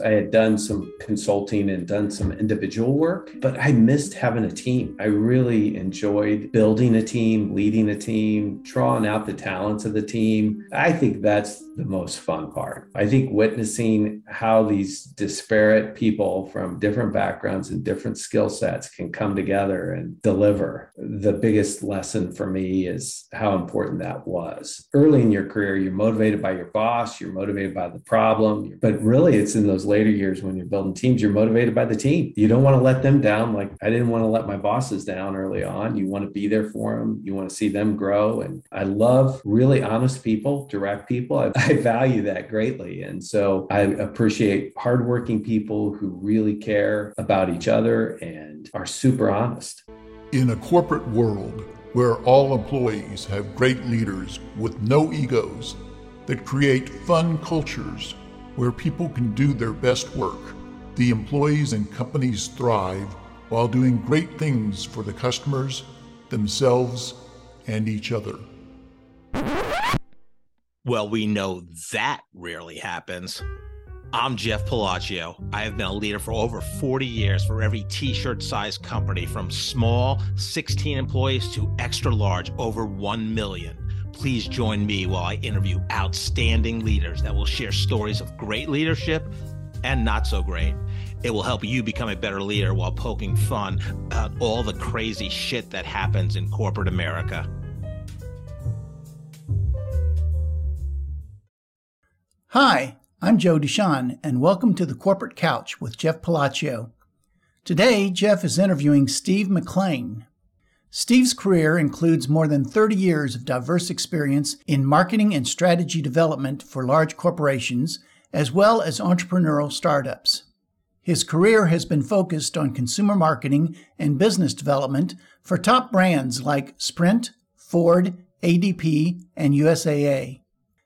I had done some consulting and done some individual work, but I missed having a team. I really enjoyed building a team, leading a team, drawing out the talents of the team. I think that's the most fun part. I think witnessing how these disparate people from different backgrounds and different skill sets can come together and deliver. The biggest lesson for me is how important that was. Early in your career, you're motivated by your boss, you're motivated by the problem, but really it's in those later years when you're building teams, you're motivated by the team. You don't want to let them down. Like I didn't want to let my bosses down early on. You want to be there for them, you want to see them grow. And I love really honest people, direct people. I, I value that greatly. And so I appreciate hardworking people who really care about each other and are super honest. In a corporate world where all employees have great leaders with no egos that create fun cultures where people can do their best work, the employees and companies thrive while doing great things for the customers, themselves, and each other. Well, we know that rarely happens. I'm Jeff Palacio. I have been a leader for over 40 years for every t shirt size company from small, 16 employees, to extra large, over 1 million. Please join me while I interview outstanding leaders that will share stories of great leadership and not so great. It will help you become a better leader while poking fun at all the crazy shit that happens in corporate America. Hi, I'm Joe Deshawn, and welcome to the Corporate Couch with Jeff Palacio. Today, Jeff is interviewing Steve McClain. Steve's career includes more than 30 years of diverse experience in marketing and strategy development for large corporations, as well as entrepreneurial startups. His career has been focused on consumer marketing and business development for top brands like Sprint, Ford, ADP, and USAA.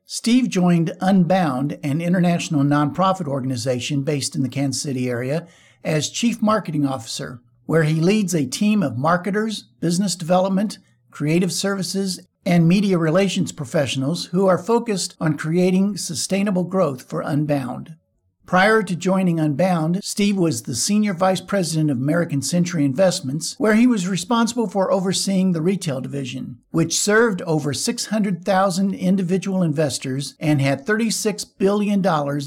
Steve joined Unbound, an international nonprofit organization based in the Kansas City area, as Chief Marketing Officer, where he leads a team of marketers, business development, creative services, and media relations professionals who are focused on creating sustainable growth for Unbound. Prior to joining Unbound, Steve was the Senior Vice President of American Century Investments, where he was responsible for overseeing the retail division, which served over 600,000 individual investors and had $36 billion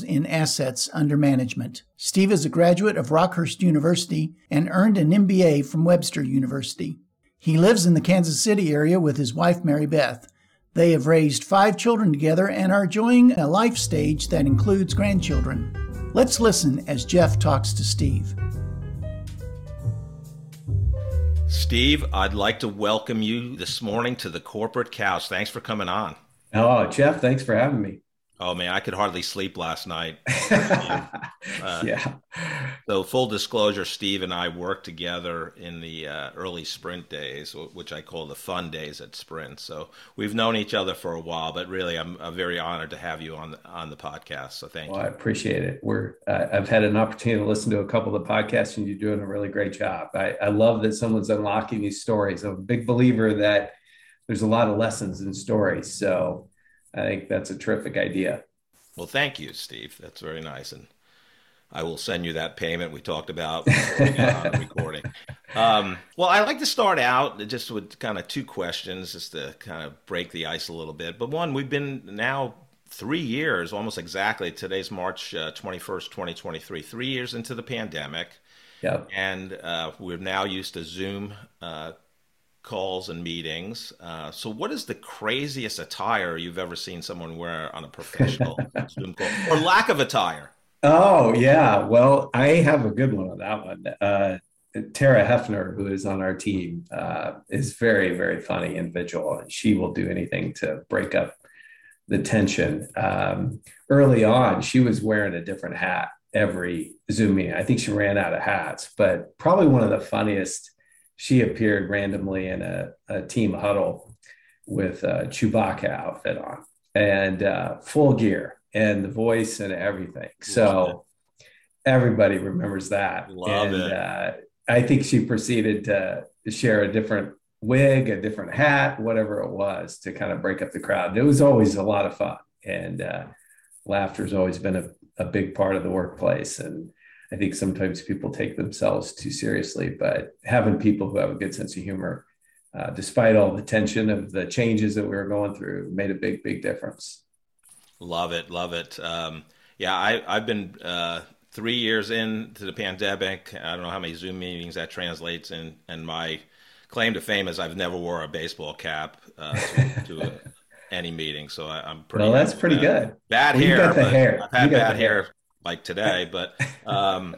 in assets under management. Steve is a graduate of Rockhurst University and earned an MBA from Webster University. He lives in the Kansas City area with his wife, Mary Beth. They have raised five children together and are enjoying a life stage that includes grandchildren. Let's listen as Jeff talks to Steve. Steve, I'd like to welcome you this morning to the Corporate Couch. Thanks for coming on. Oh, Jeff, thanks for having me. Oh man, I could hardly sleep last night. uh, yeah. So full disclosure, Steve and I worked together in the uh, early Sprint days, which I call the fun days at Sprint. So we've known each other for a while, but really, I'm, I'm very honored to have you on the, on the podcast. So thank well, you. I appreciate it. We're uh, I've had an opportunity to listen to a couple of the podcasts, and you're doing a really great job. I, I love that someone's unlocking these stories. I'm a big believer that there's a lot of lessons in stories. So I think that's a terrific idea. Well, thank you, Steve. That's very nice. And I will send you that payment we talked about the recording. Um, well, I like to start out just with kind of two questions, just to kind of break the ice a little bit. But one, we've been now three years, almost exactly. Today's March uh, 21st, 2023, three years into the pandemic. Yep. And uh, we're now used to Zoom uh, calls and meetings. Uh, so, what is the craziest attire you've ever seen someone wear on a professional Zoom call, or lack of attire? Oh yeah, well, I have a good one on that one. Uh, Tara Hefner, who is on our team, uh, is very very funny individual, and she will do anything to break up the tension. Um, early on, she was wearing a different hat every Zoom meeting. I think she ran out of hats, but probably one of the funniest she appeared randomly in a, a team huddle with a Chewbacca outfit on and uh, full gear and the voice and everything. So everybody remembers that. Love and it. Uh, I think she proceeded to share a different wig, a different hat, whatever it was to kind of break up the crowd. It was always a lot of fun. And uh, laughter has always been a, a big part of the workplace. And I think sometimes people take themselves too seriously, but having people who have a good sense of humor, uh, despite all the tension of the changes that we were going through, made a big, big difference. Love it. Love it. Um, yeah, I, I've been uh, three years into the pandemic. I don't know how many Zoom meetings that translates in. And my claim to fame is I've never wore a baseball cap uh, to, to a, any meeting. So I, am pretty. Well, that's pretty bad. good. Bad well, hair. the hair. I've had bad hair. hair like today, but um,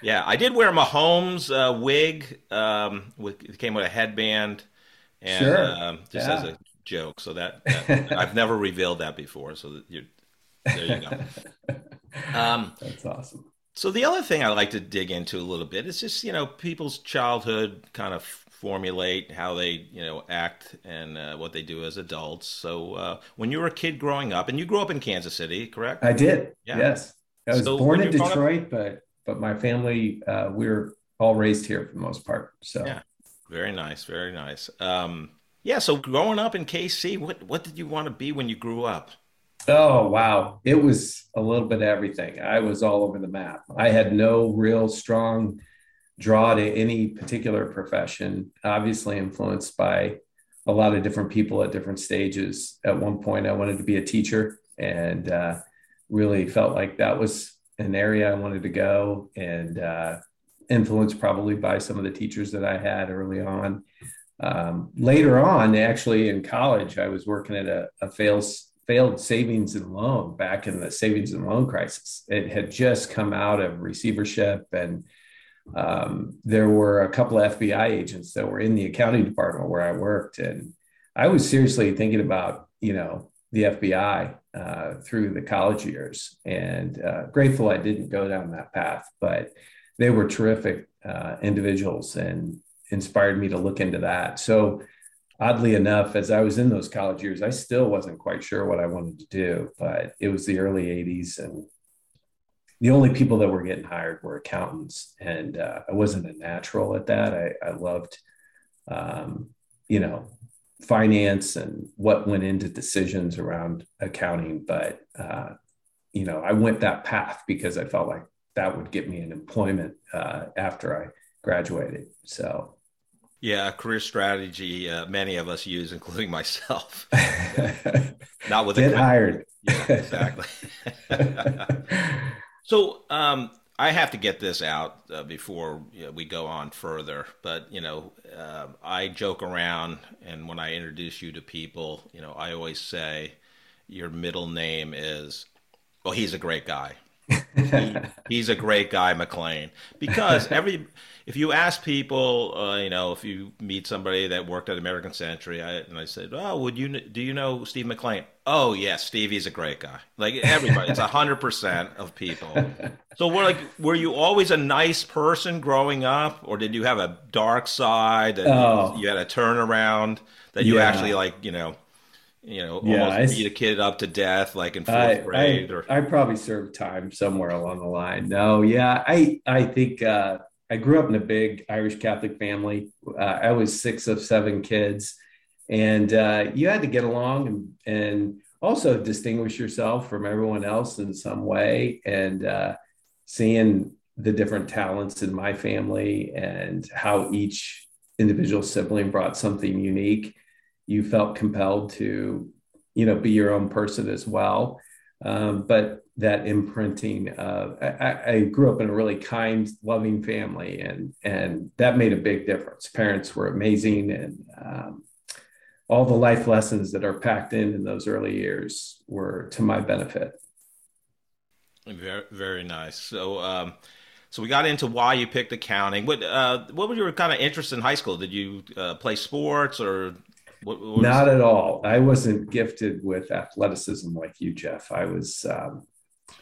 yeah, I did wear Mahomes uh, wig. Um, with, it came with a headband, and sure. um, just yeah. as a joke. So that, that I've never revealed that before. So that you there you go. Um, That's awesome. So the other thing I like to dig into a little bit is just you know people's childhood kind of formulate how they you know act and uh, what they do as adults. So uh, when you were a kid growing up, and you grew up in Kansas City, correct? I did. Yeah. Yes, I was so born in Detroit, up... but but my family uh, we are all raised here for the most part. So yeah, very nice, very nice. Um, yeah. So growing up in KC, what what did you want to be when you grew up? Oh, wow. It was a little bit of everything. I was all over the map. I had no real strong draw to any particular profession, obviously influenced by a lot of different people at different stages. At one point, I wanted to be a teacher and uh, really felt like that was an area I wanted to go and uh, influenced probably by some of the teachers that I had early on. Um, later on, actually in college, I was working at a, a fails failed savings and loan back in the savings and loan crisis. It had just come out of receivership, and um, there were a couple of FBI agents that were in the accounting department where I worked, and I was seriously thinking about, you know, the FBI uh, through the college years, and uh, grateful I didn't go down that path. But they were terrific uh, individuals and inspired me to look into that. So oddly enough, as I was in those college years, I still wasn't quite sure what I wanted to do, but it was the early 80s and the only people that were getting hired were accountants. And uh, I wasn't a natural at that. I, I loved, um, you know, finance and what went into decisions around accounting. But, uh, you know, I went that path because I felt like that would get me an employment uh, after I graduated. So, yeah, career strategy. Uh, many of us use, including myself. Not with get hired. Yeah, exactly. so um, I have to get this out uh, before you know, we go on further. But you know, uh, I joke around, and when I introduce you to people, you know, I always say your middle name is. Well, he's a great guy. he, he's a great guy, McClain, because every if you ask people, uh, you know, if you meet somebody that worked at American Century, I, and I said, "Oh, would you do you know Steve McClain?" Oh, yes, yeah, Stevie's a great guy. Like everybody, it's hundred percent of people. So, were like, were you always a nice person growing up, or did you have a dark side that oh. you, you, had a turnaround that you yeah. actually like, you know? you know, yeah, almost I, beat a kid up to death, like in fourth I, grade. I, or I probably served time somewhere along the line. No, yeah, I I think uh, I grew up in a big Irish Catholic family. Uh, I was six of seven kids, and uh, you had to get along and and also distinguish yourself from everyone else in some way. And uh, seeing the different talents in my family and how each individual sibling brought something unique you felt compelled to, you know, be your own person as well. Um, but that imprinting of I, I, grew up in a really kind, loving family, and and that made a big difference. Parents were amazing, and um, all the life lessons that are packed in in those early years were to my benefit. Very very nice. So. Um, so we got into why you picked accounting. What uh, what were your kind of interests in high school? Did you uh, play sports or what, what Not at all. I wasn't gifted with athleticism like you, Jeff. I was, um,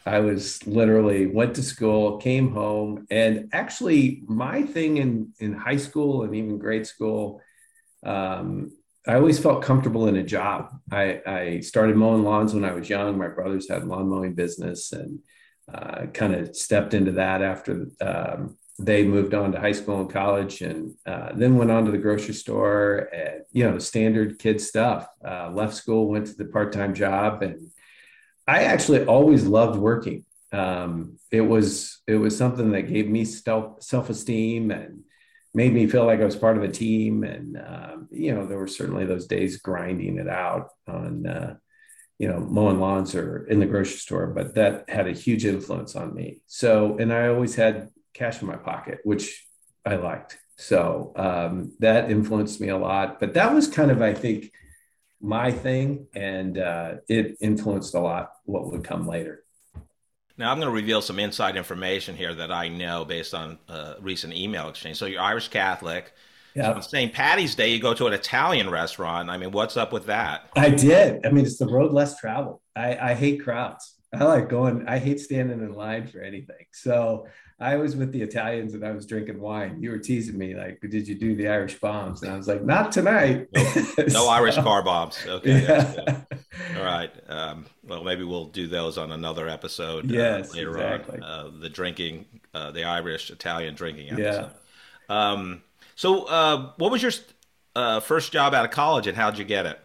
I was literally went to school, came home, and actually, my thing in in high school and even grade school, um, I always felt comfortable in a job. I, I started mowing lawns when I was young. My brothers had lawn mowing business, and uh, kind of stepped into that after um, they moved on to high school and college and uh, then went on to the grocery store and you know standard kid stuff uh, left school went to the part-time job and I actually always loved working. Um, it was it was something that gave me self self esteem and made me feel like I was part of a team. And um, you know, there were certainly those days grinding it out on uh, you know mowing lawns or in the grocery store, but that had a huge influence on me. So, and I always had cash in my pocket, which I liked. So um, that influenced me a lot. But that was kind of, I think, my thing, and uh, it influenced a lot what would come later. Now I'm going to reveal some inside information here that I know based on uh, recent email exchange. So you're Irish Catholic. Yeah. So on St. Patty's Day, you go to an Italian restaurant. I mean, what's up with that? I did. I mean, it's the road less traveled. I, I hate crowds. I like going. I hate standing in line for anything. So I was with the Italians and I was drinking wine. You were teasing me like, "Did you do the Irish bombs?" And I was like, "Not tonight." No, no Irish car bombs. Okay. Yeah. All right. Um, well, maybe we'll do those on another episode. Uh, yes, later exactly. on. Uh, the drinking, uh, the Irish Italian drinking episode. Yeah. Um, so, uh, what was your uh, first job out of college, and how'd you get it?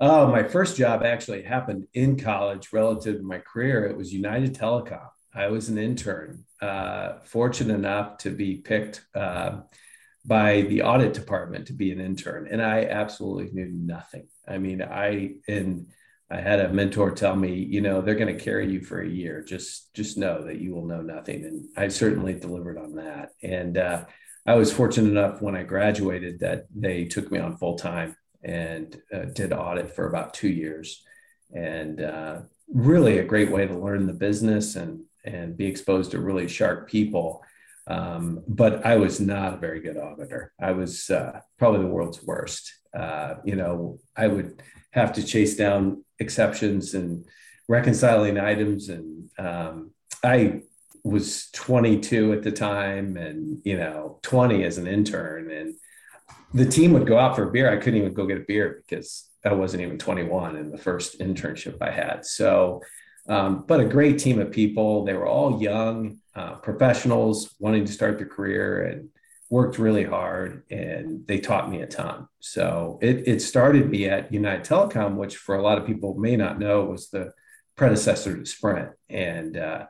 Oh, my first job actually happened in college relative to my career. It was United Telecom. I was an intern, uh, fortunate enough to be picked uh, by the audit department to be an intern, and I absolutely knew nothing. I mean, I and I had a mentor tell me, you know, they're going to carry you for a year. Just just know that you will know nothing, and I certainly delivered on that. And uh, I was fortunate enough when I graduated that they took me on full time and uh, did audit for about two years, and uh, really a great way to learn the business and and be exposed to really sharp people. Um, but I was not a very good auditor. I was uh, probably the world's worst. Uh, you know, I would have to chase down exceptions and reconciling items. And um, I was 22 at the time and, you know, 20 as an intern. And the team would go out for a beer. I couldn't even go get a beer because I wasn't even 21 in the first internship I had. So, um, but a great team of people. They were all young uh, professionals wanting to start their career and worked really hard and they taught me a ton. So it, it started me at United Telecom, which for a lot of people may not know was the predecessor to Sprint. And uh,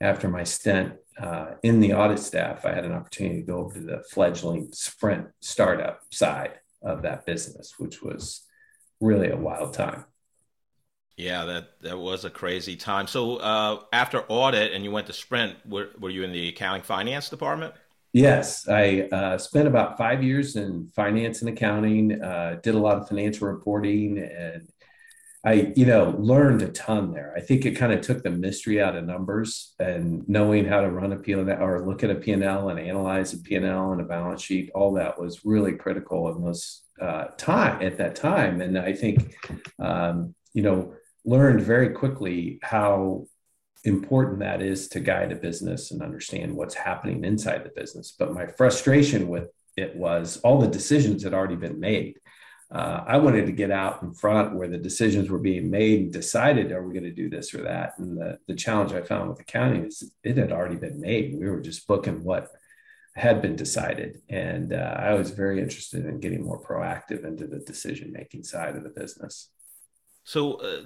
after my stint uh, in the audit staff, I had an opportunity to go over to the fledgling Sprint startup side of that business, which was really a wild time. Yeah, that that was a crazy time. So uh, after audit, and you went to Sprint, were, were you in the accounting finance department? Yes, I uh, spent about five years in finance and accounting. Uh, did a lot of financial reporting, and I, you know, learned a ton there. I think it kind of took the mystery out of numbers and knowing how to run a P&L or look at a P&L and analyze a P&L and a balance sheet. All that was really critical in those uh, time at that time, and I think, um, you know learned very quickly how important that is to guide a business and understand what's happening inside the business. But my frustration with it was all the decisions had already been made. Uh, I wanted to get out in front where the decisions were being made and decided, are we going to do this or that? And the, the challenge I found with accounting is it had already been made. We were just booking what had been decided. And uh, I was very interested in getting more proactive into the decision making side of the business. So, uh,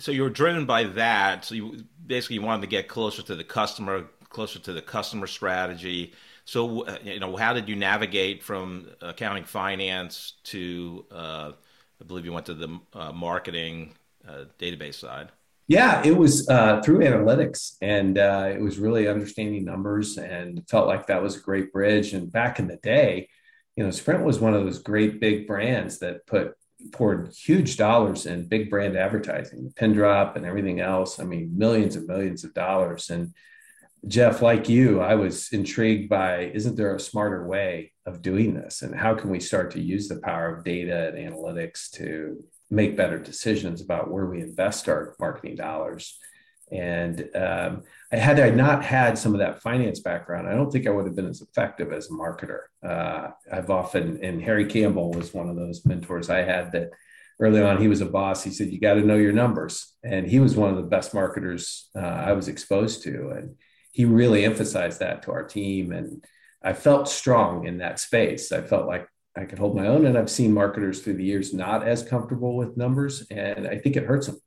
so you were driven by that. So you basically you wanted to get closer to the customer, closer to the customer strategy. So, uh, you know, how did you navigate from accounting, finance to, uh, I believe you went to the uh, marketing uh, database side? Yeah, it was uh, through analytics, and it was really understanding numbers, and felt like that was a great bridge. And back in the day, you know, Sprint was one of those great big brands that put poured huge dollars in big brand advertising, pin drop and everything else. I mean, millions and millions of dollars. And Jeff, like you, I was intrigued by isn't there a smarter way of doing this? And how can we start to use the power of data and analytics to make better decisions about where we invest our marketing dollars? And um, I had I not had some of that finance background, I don't think I would have been as effective as a marketer. Uh, I've often, and Harry Campbell was one of those mentors I had that early on, he was a boss. He said, You got to know your numbers. And he was one of the best marketers uh, I was exposed to. And he really emphasized that to our team. And I felt strong in that space. I felt like I could hold my own. And I've seen marketers through the years not as comfortable with numbers. And I think it hurts them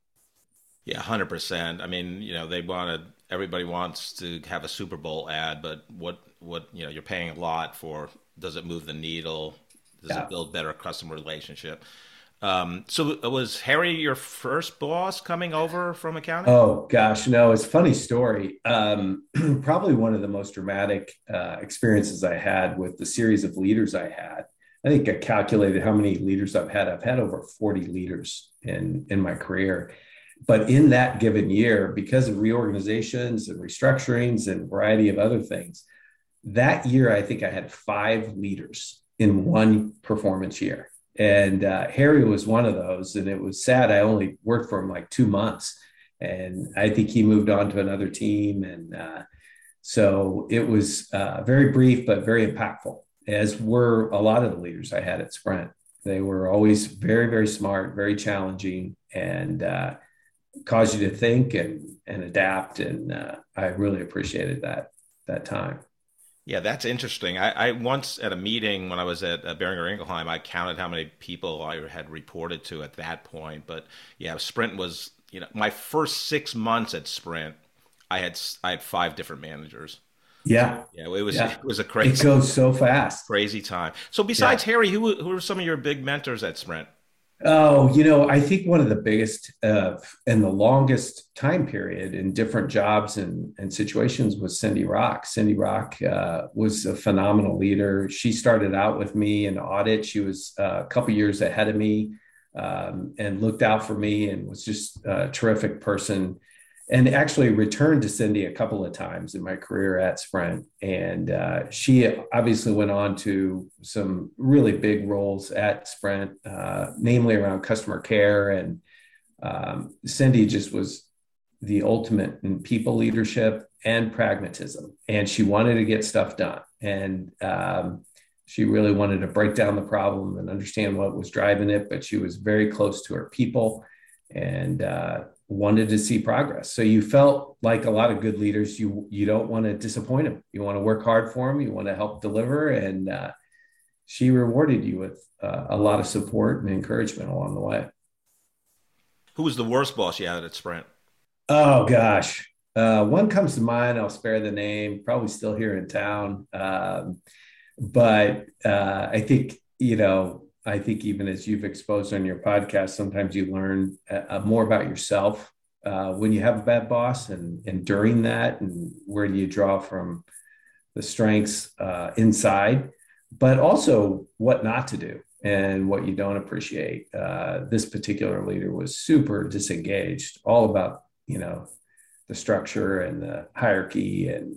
Yeah, hundred percent. I mean, you know, they wanted everybody wants to have a Super Bowl ad, but what what you know, you're paying a lot for. Does it move the needle? Does yeah. it build better customer relationship? Um, so was Harry your first boss coming over from accounting? Oh gosh, no, it's a funny story. Um, probably one of the most dramatic uh, experiences I had with the series of leaders I had. I think I calculated how many leaders I've had. I've had over 40 leaders in in my career. But in that given year, because of reorganizations and restructurings and variety of other things, that year I think I had five leaders in one performance year. And uh, Harry was one of those. And it was sad. I only worked for him like two months. And I think he moved on to another team. And uh, so it was uh, very brief, but very impactful, as were a lot of the leaders I had at Sprint. They were always very, very smart, very challenging, and uh, caused you to think and, and adapt. And uh, I really appreciated that that time. Yeah, that's interesting. I, I, once at a meeting when I was at uh, Boehringer Ingelheim, I counted how many people I had reported to at that point. But yeah, Sprint was you know my first six months at Sprint, I had I had five different managers. Yeah, yeah, it was yeah. it was a crazy. It goes so fast, crazy time. So besides yeah. Harry, who who were some of your big mentors at Sprint? Oh, you know, I think one of the biggest uh, and the longest time period in different jobs and, and situations was Cindy Rock. Cindy Rock uh, was a phenomenal leader. She started out with me in audit. She was uh, a couple years ahead of me um, and looked out for me and was just a terrific person and actually returned to Cindy a couple of times in my career at Sprint. And uh, she obviously went on to some really big roles at Sprint, uh, namely around customer care. And um, Cindy just was the ultimate in people leadership and pragmatism. And she wanted to get stuff done. And um, she really wanted to break down the problem and understand what was driving it, but she was very close to her people. And uh, wanted to see progress. So you felt like a lot of good leaders, you you don't want to disappoint them. You want to work hard for them. You want to help deliver, and uh, she rewarded you with uh, a lot of support and encouragement along the way. Who was the worst boss you had at Sprint? Oh gosh, uh, one comes to mind. I'll spare the name. Probably still here in town, um, but uh, I think you know I think even as you've exposed on your podcast, sometimes you learn uh, more about yourself uh, when you have a bad boss, and and during that, and where do you draw from the strengths uh, inside, but also what not to do and what you don't appreciate. Uh, this particular leader was super disengaged, all about you know the structure and the hierarchy, and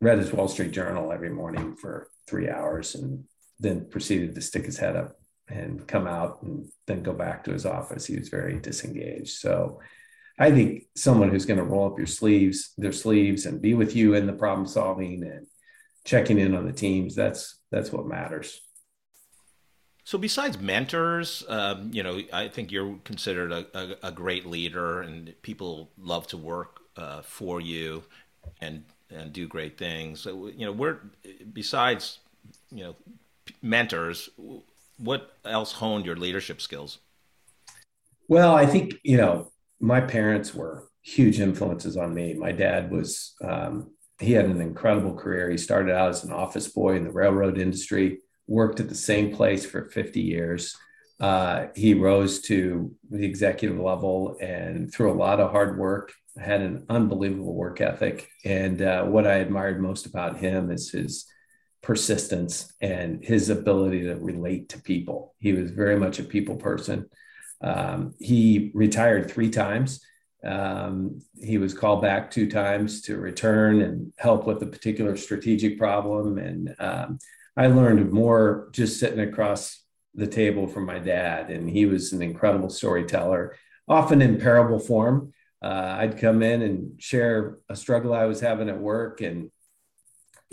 read his Wall Street Journal every morning for three hours, and then proceeded to stick his head up and come out and then go back to his office. He was very disengaged. So I think someone who's going to roll up your sleeves, their sleeves, and be with you in the problem solving and checking in on the teams. That's that's what matters. So besides mentors, um, you know, I think you're considered a, a, a, great leader, and people love to work uh, for you and and do great things. So you know, where besides you know mentors, what else honed your leadership skills? Well, I think you know my parents were huge influences on me. My dad was um, he had an incredible career. He started out as an office boy in the railroad industry, worked at the same place for 50 years. Uh, he rose to the executive level and through a lot of hard work, had an unbelievable work ethic. And uh, what I admired most about him is his persistence and his ability to relate to people. He was very much a people person. Um, he retired three times. Um, he was called back two times to return and help with a particular strategic problem. And um, I learned more just sitting across the table from my dad. And he was an incredible storyteller, often in parable form. Uh, I'd come in and share a struggle I was having at work, and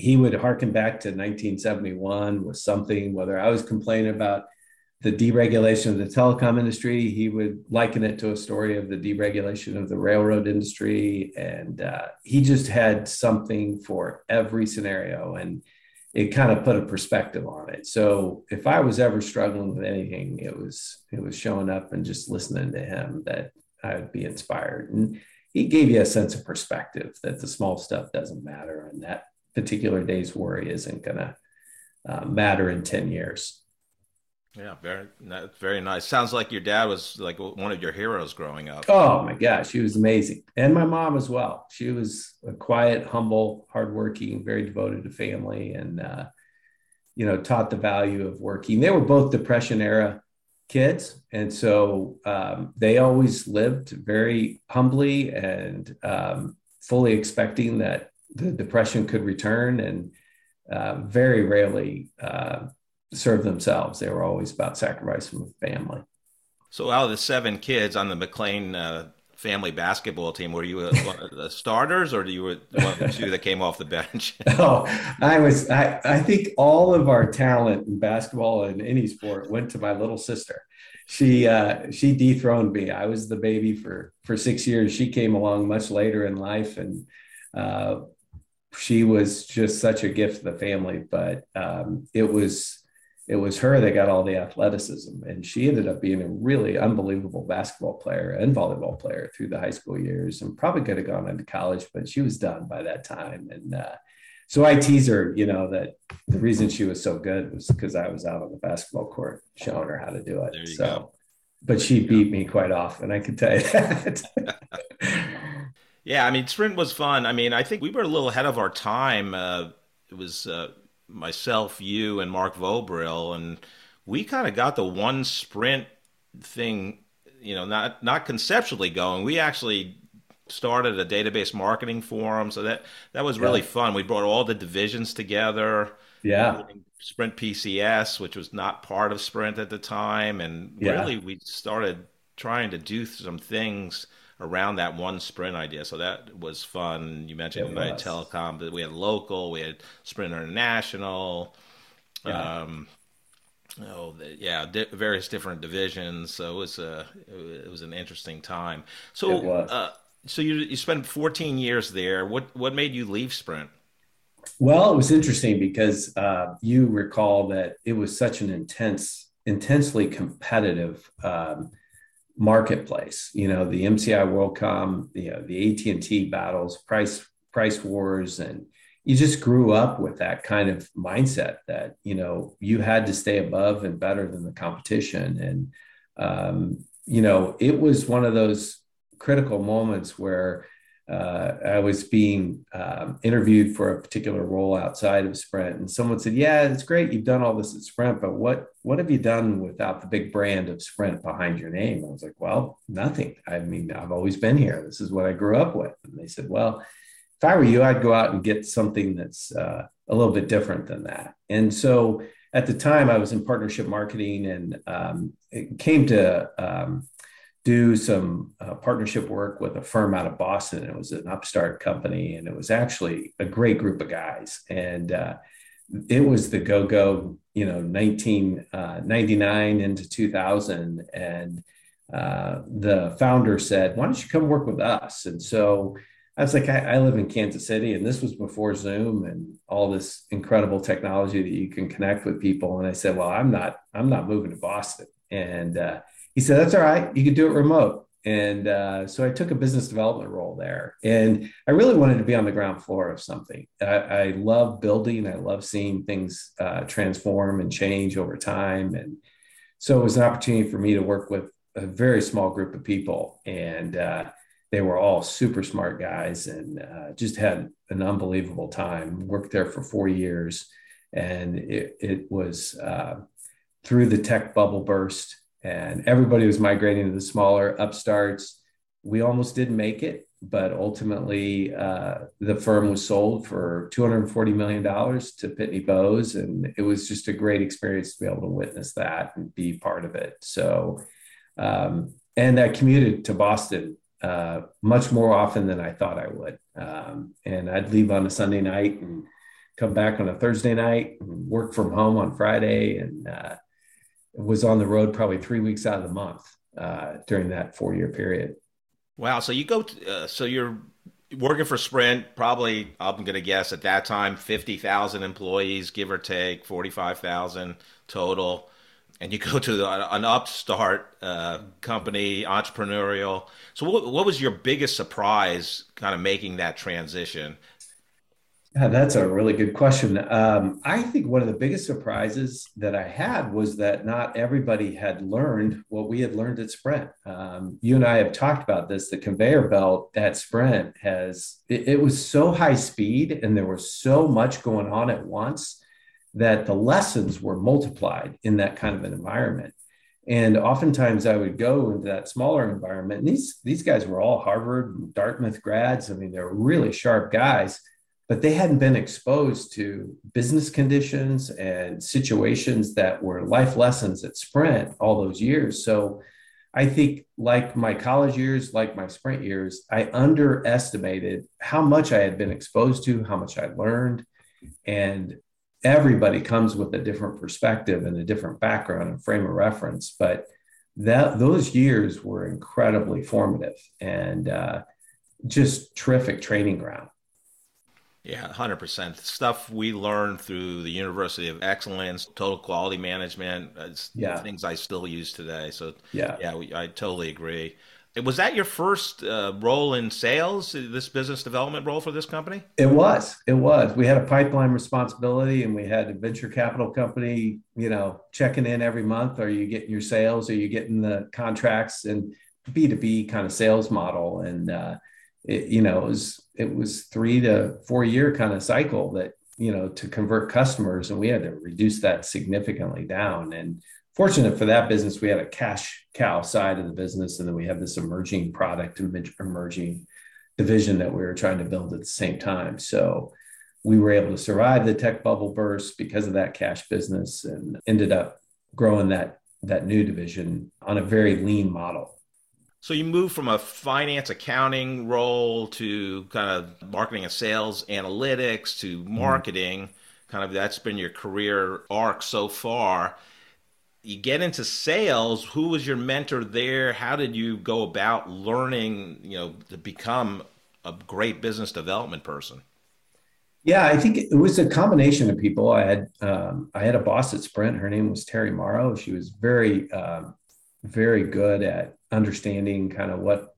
he would harken back to 1971 with something, whether I was complaining about the deregulation of the telecom industry, he would liken it to a story of the deregulation of the railroad industry. And uh, he just had something for every scenario. And it kind of put a perspective on it. So if I was ever struggling with anything, it was it was showing up and just listening to him that I would be inspired. And he gave you a sense of perspective that the small stuff doesn't matter and that particular day's worry isn't going to uh, matter in 10 years. Yeah, very very nice. Sounds like your dad was like one of your heroes growing up. Oh my gosh, she was amazing, and my mom as well. She was a quiet, humble, hardworking, very devoted to family, and uh, you know taught the value of working. They were both Depression era kids, and so um, they always lived very humbly and um, fully expecting that the depression could return, and uh, very rarely. Uh, serve themselves. They were always about sacrificing with family. So, out of the seven kids on the McClain uh, family basketball team, were you a, one of the starters, or do you were one of the two that came off the bench? oh, I was. I, I think all of our talent in basketball and any sport went to my little sister. She uh, she dethroned me. I was the baby for for six years. She came along much later in life, and uh, she was just such a gift to the family. But um, it was it was her that got all the athleticism and she ended up being a really unbelievable basketball player and volleyball player through the high school years and probably could have gone into college but she was done by that time and uh, so i tease her you know that the reason she was so good was because i was out on the basketball court showing her how to do it so go. but she beat me quite often i can tell you that yeah i mean sprint was fun i mean i think we were a little ahead of our time uh, it was uh, myself, you, and Mark Vobril, and we kind of got the one sprint thing, you know, not not conceptually going. We actually started a database marketing forum, so that that was really yeah. fun. We brought all the divisions together. Yeah. Sprint PCS, which was not part of Sprint at the time, and yeah. really we started trying to do some things around that one sprint idea. So that was fun. You mentioned United Telecom, but we had local, we had Sprint International. Yeah. Um, oh, the, yeah, di- various different divisions. So it was a it was an interesting time. So uh, so you you spent 14 years there. What what made you leave Sprint? Well, it was interesting because uh, you recall that it was such an intense, intensely competitive um, marketplace. You know, the MCI WorldCom, you know, the AT and T battles, price price wars, and you just grew up with that kind of mindset that you know you had to stay above and better than the competition, and um, you know, it was one of those critical moments where uh, I was being um, interviewed for a particular role outside of Sprint, and someone said, "Yeah, it's great you've done all this at Sprint, but what what have you done without the big brand of Sprint behind your name?" I was like, "Well, nothing. I mean, I've always been here. This is what I grew up with." And they said, "Well, if I were you, I'd go out and get something that's uh, a little bit different than that." And so at the time, I was in partnership marketing, and um, it came to um, do some uh, partnership work with a firm out of Boston. It was an upstart company, and it was actually a great group of guys. And uh, it was the go go, you know, 1999 uh, into 2000. And uh, the founder said, Why don't you come work with us? And so I was like, I, I, live in Kansas City, and this was before Zoom and all this incredible technology that you can connect with people. And I said, Well, I'm not, I'm not moving to Boston. And uh, he said, That's all right. You can do it remote. And uh, so I took a business development role there. And I really wanted to be on the ground floor of something. I, I love building, I love seeing things uh, transform and change over time. And so it was an opportunity for me to work with a very small group of people. And uh, they were all super smart guys and uh, just had an unbelievable time. Worked there for four years. And it, it was uh, through the tech bubble burst and everybody was migrating to the smaller upstarts. We almost didn't make it, but ultimately uh, the firm was sold for $240 million to Pitney Bowes. And it was just a great experience to be able to witness that and be part of it. So, um, and I commuted to Boston uh, much more often than I thought I would. Um, and I'd leave on a Sunday night and come back on a Thursday night and work from home on Friday. And uh, was on the road probably three weeks out of the month uh, during that four year period. Wow. So you go, to, uh, so you're working for Sprint, probably, I'm going to guess at that time, 50,000 employees, give or take, 45,000 total. and you go to an upstart uh, company, entrepreneurial. So, what, what was your biggest surprise, kind of making that transition? Yeah, that's a really good question. Um, I think one of the biggest surprises that I had was that not everybody had learned what we had learned at Sprint. Um, you and I have talked about this. The conveyor belt at Sprint has, it, it was so high speed and there was so much going on at once that the lessons were multiplied in that kind of an environment. And oftentimes I would go into that smaller environment. And these, these guys were all Harvard, Dartmouth grads. I mean, they're really sharp guys but they hadn't been exposed to business conditions and situations that were life lessons at Sprint all those years. So I think, like my college years, like my Sprint years, I underestimated how much I had been exposed to, how much I learned. And everybody comes with a different perspective and a different background and frame of reference. But that those years were incredibly formative and uh, just terrific training ground. Yeah, 100%. Stuff we learned through the University of Excellence, total quality management, it's yeah. things I still use today. So, yeah, yeah we, I totally agree. Was that your first uh, role in sales, this business development role for this company? It was. It was. We had a pipeline responsibility and we had a venture capital company, you know, checking in every month. Are you getting your sales? Are you getting the contracts? And B2B kind of sales model. And, uh, it, you know, it was it was three to four year kind of cycle that you know to convert customers, and we had to reduce that significantly down. And fortunate for that business, we had a cash cow side of the business, and then we have this emerging product emerging division that we were trying to build at the same time. So we were able to survive the tech bubble burst because of that cash business, and ended up growing that that new division on a very lean model. So you move from a finance accounting role to kind of marketing and sales analytics to mm-hmm. marketing. Mm-hmm. Kind of that's been your career arc so far. You get into sales. Who was your mentor there? How did you go about learning, you know, to become a great business development person? Yeah, I think it was a combination of people. I had um, I had a boss at Sprint. Her name was Terry Morrow. She was very um, very good at understanding kind of what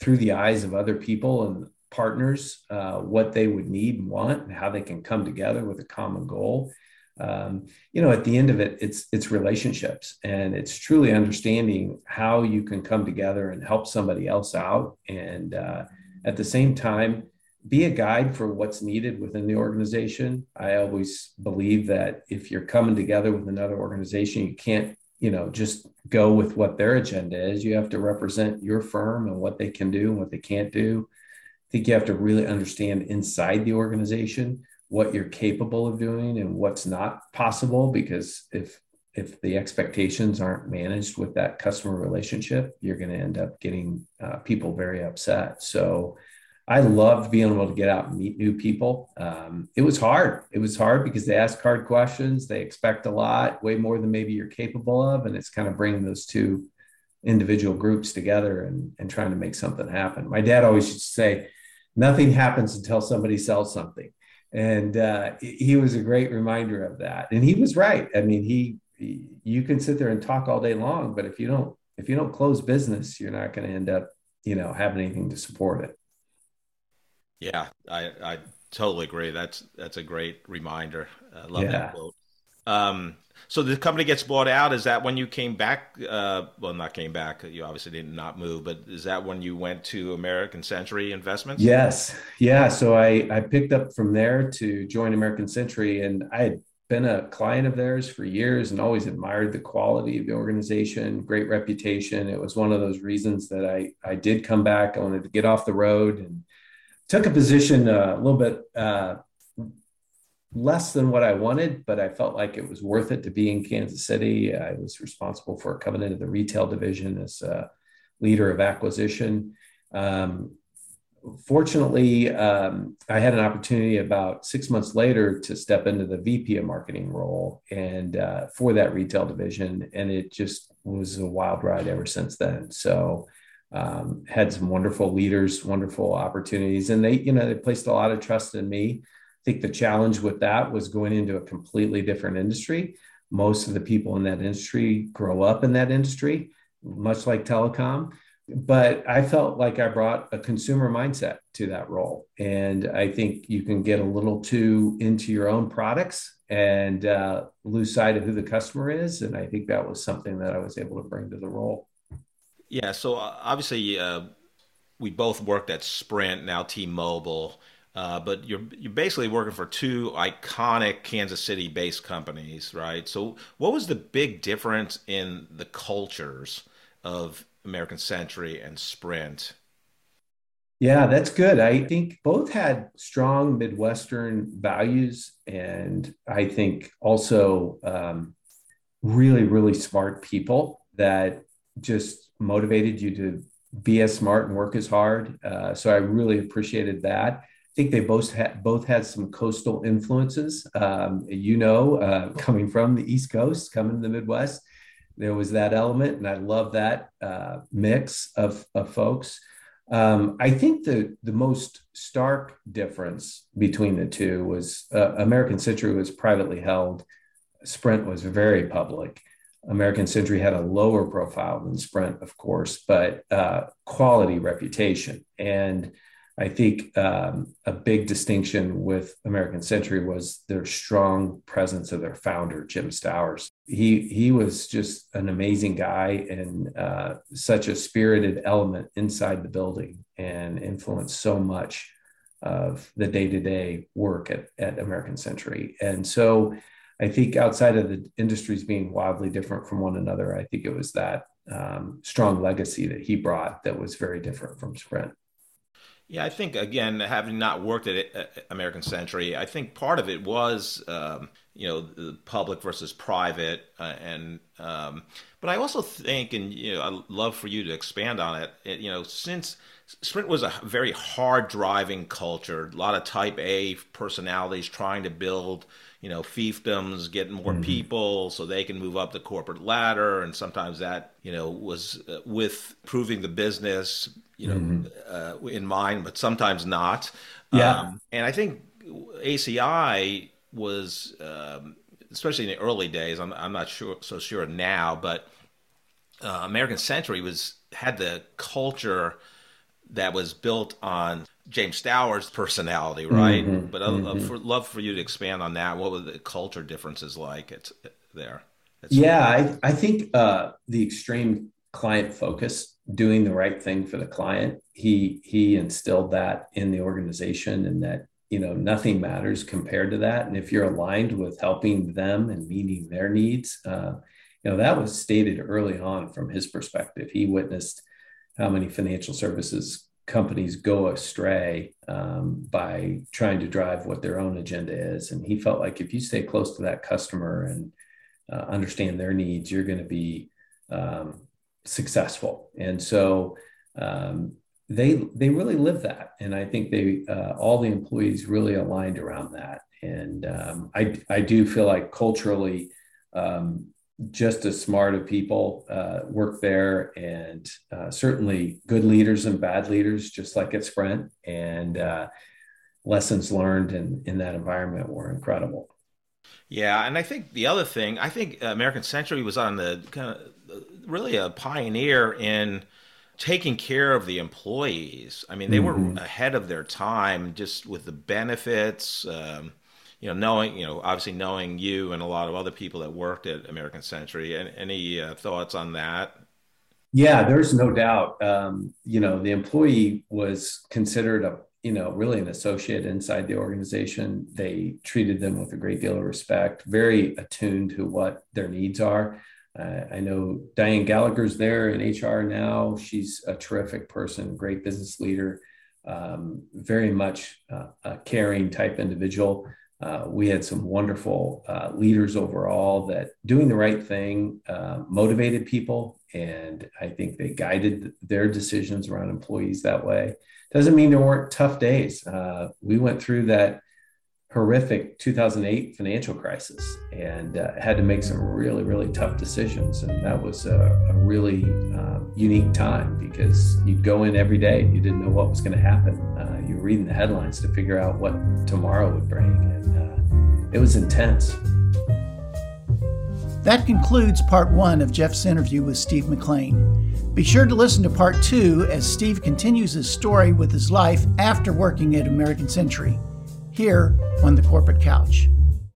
through the eyes of other people and partners uh, what they would need and want and how they can come together with a common goal. Um, you know at the end of it it's it's relationships and it's truly understanding how you can come together and help somebody else out. And uh, at the same time be a guide for what's needed within the organization. I always believe that if you're coming together with another organization you can't you know just go with what their agenda is. You have to represent your firm and what they can do and what they can't do. I think you have to really understand inside the organization what you're capable of doing and what's not possible because if if the expectations aren't managed with that customer relationship you're going to end up getting uh, people very upset. So I loved being able to get out and meet new people. Um, it was hard. It was hard because they ask hard questions. They expect a lot, way more than maybe you're capable of. And it's kind of bringing those two individual groups together and, and trying to make something happen. My dad always used to say, nothing happens until somebody sells something. And uh, he was a great reminder of that. And he was right. I mean, he, he, you can sit there and talk all day long, but if you don't, if you don't close business, you're not going to end up, you know, having anything to support it. Yeah, I, I totally agree. That's that's a great reminder. I love yeah. that quote. Um, so the company gets bought out. Is that when you came back? Uh, well, not came back. You obviously did not move, but is that when you went to American Century Investments? Yes. Yeah. So I I picked up from there to join American Century, and I had been a client of theirs for years and always admired the quality of the organization, great reputation. It was one of those reasons that I I did come back. I wanted to get off the road and took a position uh, a little bit uh, less than what I wanted, but I felt like it was worth it to be in Kansas City. I was responsible for coming into the retail division as a leader of acquisition. Um, fortunately, um, I had an opportunity about six months later to step into the VP of marketing role and uh, for that retail division, and it just was a wild ride ever since then. So um, had some wonderful leaders, wonderful opportunities, and they, you know, they placed a lot of trust in me. I think the challenge with that was going into a completely different industry, most of the people in that industry grow up in that industry, much like telecom. But I felt like I brought a consumer mindset to that role. And I think you can get a little too into your own products and uh, lose sight of who the customer is. And I think that was something that I was able to bring to the role. Yeah. So uh, obviously, uh, we both worked at Sprint, now T-Mobile. Uh, but you're you're basically working for two iconic Kansas City-based companies, right? So, what was the big difference in the cultures of American Century and Sprint? Yeah, that's good. I think both had strong Midwestern values, and I think also um, really, really smart people that just motivated you to be as smart and work as hard. Uh, so I really appreciated that. I think they both had both had some coastal influences. Um, you know, uh, coming from the East Coast, coming to the Midwest, there was that element, and I love that uh, mix of, of folks. Um, I think the the most stark difference between the two was uh, American Century was privately held, Sprint was very public. American Century had a lower profile than Sprint, of course, but uh, quality reputation and I think um, a big distinction with American Century was their strong presence of their founder, Jim Stowers. He he was just an amazing guy and uh, such a spirited element inside the building and influenced so much of the day to day work at, at American Century. And so I think outside of the industries being wildly different from one another, I think it was that um, strong legacy that he brought that was very different from Sprint. Yeah, I think again, having not worked at American Century, I think part of it was um, you know the public versus private, uh, and um, but I also think, and you know, I'd love for you to expand on it. it. You know, since Sprint was a very hard driving culture, a lot of Type A personalities trying to build you know fiefdoms, getting more mm-hmm. people so they can move up the corporate ladder, and sometimes that you know was uh, with proving the business you know, mm-hmm. uh, in mind, but sometimes not. Yeah. Um, and I think ACI was, um, especially in the early days, I'm, I'm not sure so sure now, but uh, American Century was had the culture that was built on James Stowers' personality, right? Mm-hmm, but I'd mm-hmm. love, for, love for you to expand on that. What were the culture differences like at, there? yeah, I, I think uh, the extreme client focus doing the right thing for the client he he instilled that in the organization and that you know nothing matters compared to that. And if you're aligned with helping them and meeting their needs uh, you know that was stated early on from his perspective. He witnessed how many financial services companies go astray um, by trying to drive what their own agenda is. And he felt like if you stay close to that customer and uh, understand their needs you're going to be um, successful. And so um, they they really live that, and I think they uh, all the employees really aligned around that. And um, I I do feel like culturally. Um, just as smart of people uh, work there, and uh, certainly good leaders and bad leaders, just like at Sprint. And uh, lessons learned in, in that environment were incredible. Yeah, and I think the other thing, I think American Century was on the kind of really a pioneer in taking care of the employees. I mean, they mm-hmm. were ahead of their time just with the benefits. Um, you know, knowing you know, obviously knowing you and a lot of other people that worked at American Century. And any uh, thoughts on that? Yeah, there's no doubt. Um, you know, the employee was considered a you know really an associate inside the organization. They treated them with a great deal of respect, very attuned to what their needs are. Uh, I know Diane Gallagher's there in HR now. She's a terrific person, great business leader, um, very much uh, a caring type individual. Uh, we had some wonderful uh, leaders overall that doing the right thing uh, motivated people. And I think they guided their decisions around employees that way. Doesn't mean there weren't tough days. Uh, we went through that horrific 2008 financial crisis and uh, had to make some really, really tough decisions. And that was a, a really uh, unique time because you'd go in every day, you didn't know what was going to happen. Uh, you were reading the headlines to figure out what tomorrow would bring. And uh, it was intense. That concludes part one of Jeff's interview with Steve McClain. Be sure to listen to part two as Steve continues his story with his life after working at American Century, here on the Corporate Couch.